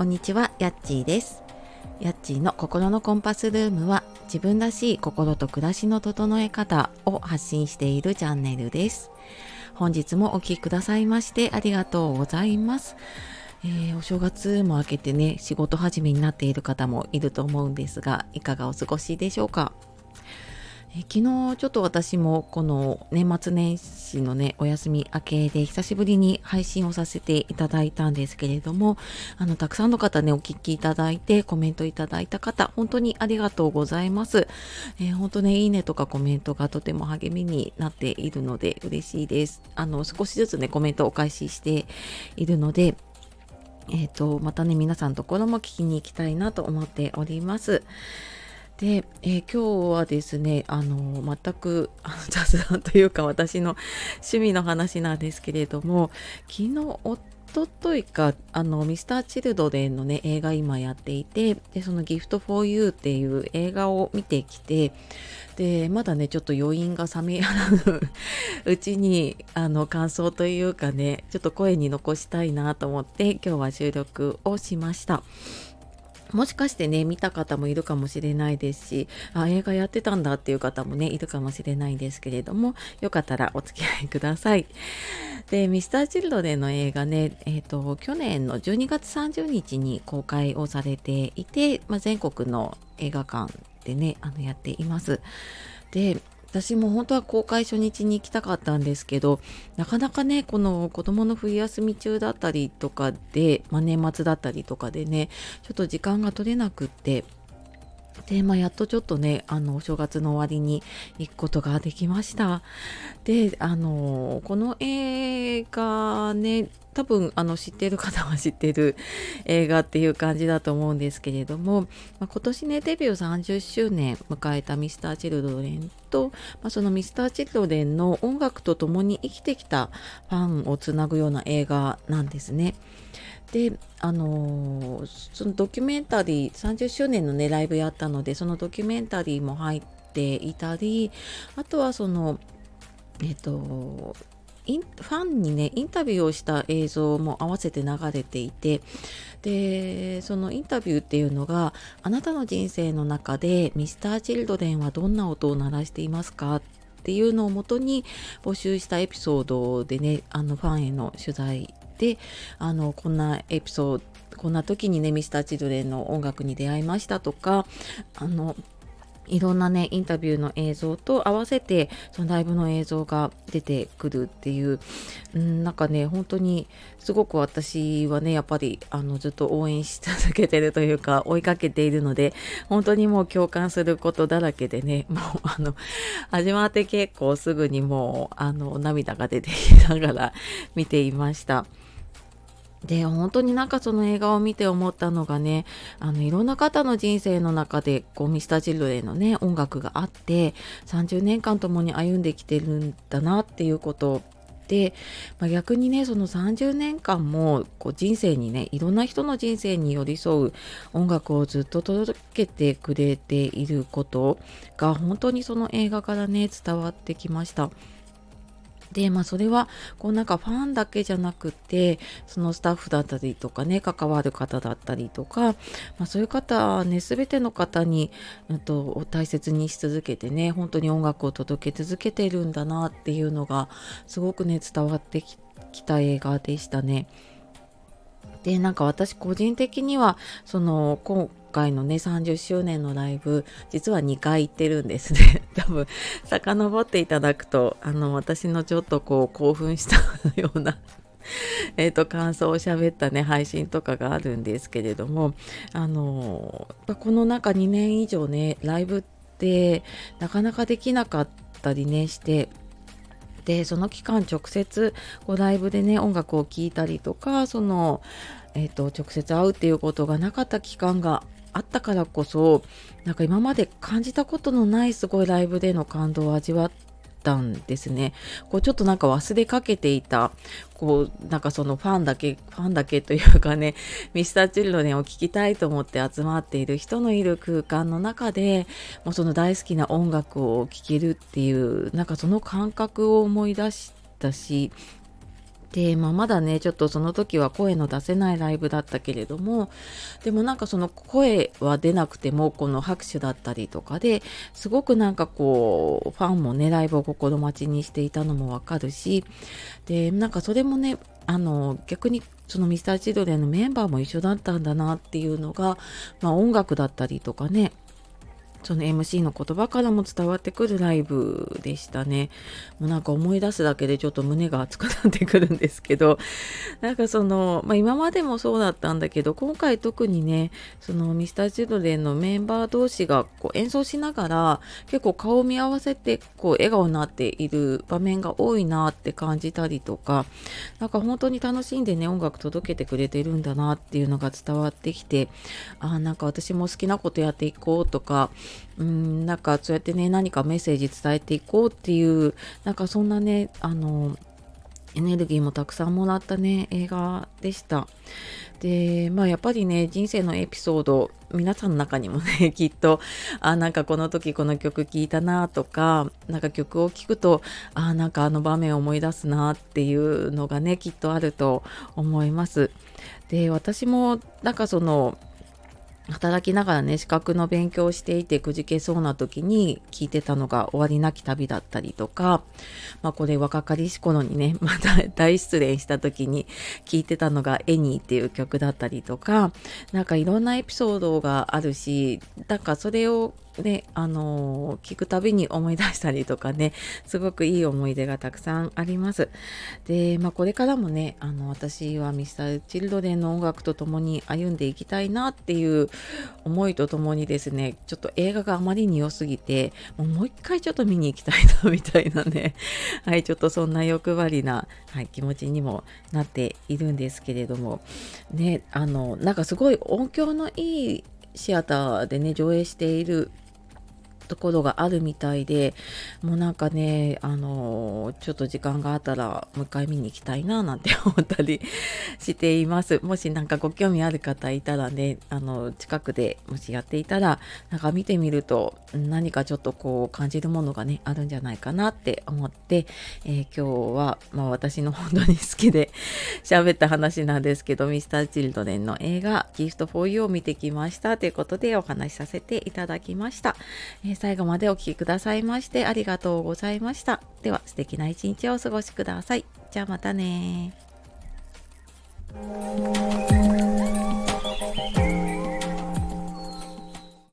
こんにちは、やっちーです。やっちーの心のコンパスルームは自分らしい心と暮らしの整え方を発信しているチャンネルです。本日もお聴きくださいましてありがとうございます。えー、お正月も明けてね、仕事始めになっている方もいると思うんですが、いかがお過ごしでしょうか？昨日ちょっと私もこの年末年始のねお休み明けで久しぶりに配信をさせていただいたんですけれどもあのたくさんの方ねお聞きいただいてコメントいただいた方本当にありがとうございます、えー、本当ねいいねとかコメントがとても励みになっているので嬉しいです。あの少しずつねコメントをお返ししているのでえっ、ー、とまたね皆さんのところも聞きに行きたいなと思っております。で、えー、今日はですねあの全く 雑談というか私の趣味の話なんですけれども昨日おとといかあのミスターチルドレンのね映画今やっていてでそのギフトフォーユーっていう映画を見てきてでまだねちょっと余韻が冷めやらぬ うちにあの感想というかねちょっと声に残したいなと思って今日は収録をしました。もしかしてね、見た方もいるかもしれないですし、あ、映画やってたんだっていう方もね、いるかもしれないですけれども、よかったらお付き合いください。で、ミスターチルドレンの映画ね、えっ、ー、と、去年の12月30日に公開をされていて、まあ、全国の映画館でね、あの、やっています。で、私も本当は公開初日に行きたかったんですけどなかなかねこの子どもの冬休み中だったりとかで、まあ、年末だったりとかでねちょっと時間が取れなくってで、まあ、やっとちょっとね、あの、お正月の終わりに行くことができました。で、あの、この映画ね、多分あの知ってる方は知ってる 映画っていう感じだと思うんですけれども、まあ、今年ねデビュー30周年迎えたミスターチルドレンと、まあ、そのミスターチルドレンの音楽と共に生きてきたファンをつなぐような映画なんですね。であのそのドキュメンタリー30周年のねライブやったのでそのドキュメンタリーも入っていたりあとはそのえっとファンにねインタビューをした映像も合わせて流れていてでそのインタビューっていうのがあなたの人生の中でミスター・チルドレンはどんな音を鳴らしていますか？っていうのをもとに募集したエピソードでねあのファンへの取材であのこんなエピソードこんな時にねミスターチルドレンの音楽に出会いましたとかあのいろんなねインタビューの映像と合わせてそのライブの映像が出てくるっていう、うん、なんかね本当にすごく私はねやっぱりあのずっと応援し続けてるというか追いかけているので本当にもう共感することだらけでねもうあの始まって結構すぐにもうあの涙が出てきながら見ていました。で本当になんかその映画を見て思ったのがねあのいろんな方の人生の中でこうミスター・チルドレンのね音楽があって30年間共に歩んできてるんだなっていうことで、まあ、逆にねその30年間もこう人生にねいろんな人の人生に寄り添う音楽をずっと届けてくれていることが本当にその映画からね伝わってきました。でまあそれはこうなんかファンだけじゃなくてそのスタッフだったりとかね関わる方だったりとか、まあ、そういう方ね全ての方に、うんと、大切にし続けてね本当に音楽を届け続けてるんだなっていうのがすごくね伝わってきた映画でしたね。でなんか私個人的にはその今回のね30周年のライブ実は2回行ってるんですね。多分遡っていただくとあの私のちょっとこう興奮したような えっと感想を喋ったね配信とかがあるんですけれどもあのこの中2年以上ねライブってなかなかできなかったりねしてでその期間直接こうライブでね音楽を聴いたりとかその、えーと、直接会うっていうことがなかった期間があったからこそなんか今まで感じたことのないすごいライブでの感動を味わったんですね。こうちょっとなんか忘れかけていた、こうなんかそのファンだけ、ファンだけというかね、ミスターチルドレンを聴きたいと思って集まっている人のいる空間の中で、もうその大好きな音楽を聴けるっていう、なんかその感覚を思い出したし、で、まあ、まだねちょっとその時は声の出せないライブだったけれどもでもなんかその声は出なくてもこの拍手だったりとかですごくなんかこうファンもねライブを心待ちにしていたのもわかるしでなんかそれもねあの逆にその Mr.Children のメンバーも一緒だったんだなっていうのが、まあ、音楽だったりとかねその MC の言葉からも伝わってくるライブでしたね。もうなんか思い出すだけでちょっと胸が熱くなってくるんですけど、なんかその、まあ今までもそうだったんだけど、今回特にね、そのミスターチルドレンのメンバー同士がこう演奏しながら結構顔を見合わせてこう笑顔になっている場面が多いなって感じたりとか、なんか本当に楽しんでね、音楽届けてくれてるんだなっていうのが伝わってきて、ああなんか私も好きなことやっていこうとか、うんなんかそうやってね何かメッセージ伝えていこうっていうなんかそんなねあのエネルギーもたくさんもらったね映画でした。でまあやっぱりね人生のエピソード皆さんの中にもね きっとあなんかこの時この曲聴いたなとかなんか曲を聴くとあなんかあの場面を思い出すなっていうのがねきっとあると思います。で私もなんかその働きながらね資格の勉強をしていてくじけそうな時に聞いてたのが終わりなき旅だったりとか、まあ、これ若かりし頃にね また大失恋した時に聞いてたのが「エニー」っていう曲だったりとかなんかいろんなエピソードがあるしなんかそれをね、あの、聞くたびに思い出したりとかね、すごくいい思い出がたくさんあります。で、まあ、これからもね、あの、私は Mr.Children の音楽と共に歩んでいきたいなっていう思いとともにですね、ちょっと映画があまりに良すぎて、もうもう一回ちょっと見に行きたいな、みたいなね、はい、ちょっとそんな欲張りな、はい、気持ちにもなっているんですけれども、ね、あの、なんかすごい音響のいいシアターでね上映しているところがあるみたいでもうなんかねあのちょっと時間があったらもう一回見に行きたいななんて思ったりしています。もし何かご興味ある方いたらねあの近くでもしやっていたらなんか見てみると何かちょっとこう感じるものがねあるんじゃないかなって思って、えー、今日は、まあ、私の本当に好きで 喋った話なんですけど Mr.Children の映画 Gift for You を見てきましたということでお話しさせていただきました、えー最後までお聴きくださいましてありがとうございました。では素敵な一日をお過ごしください。じゃあまたね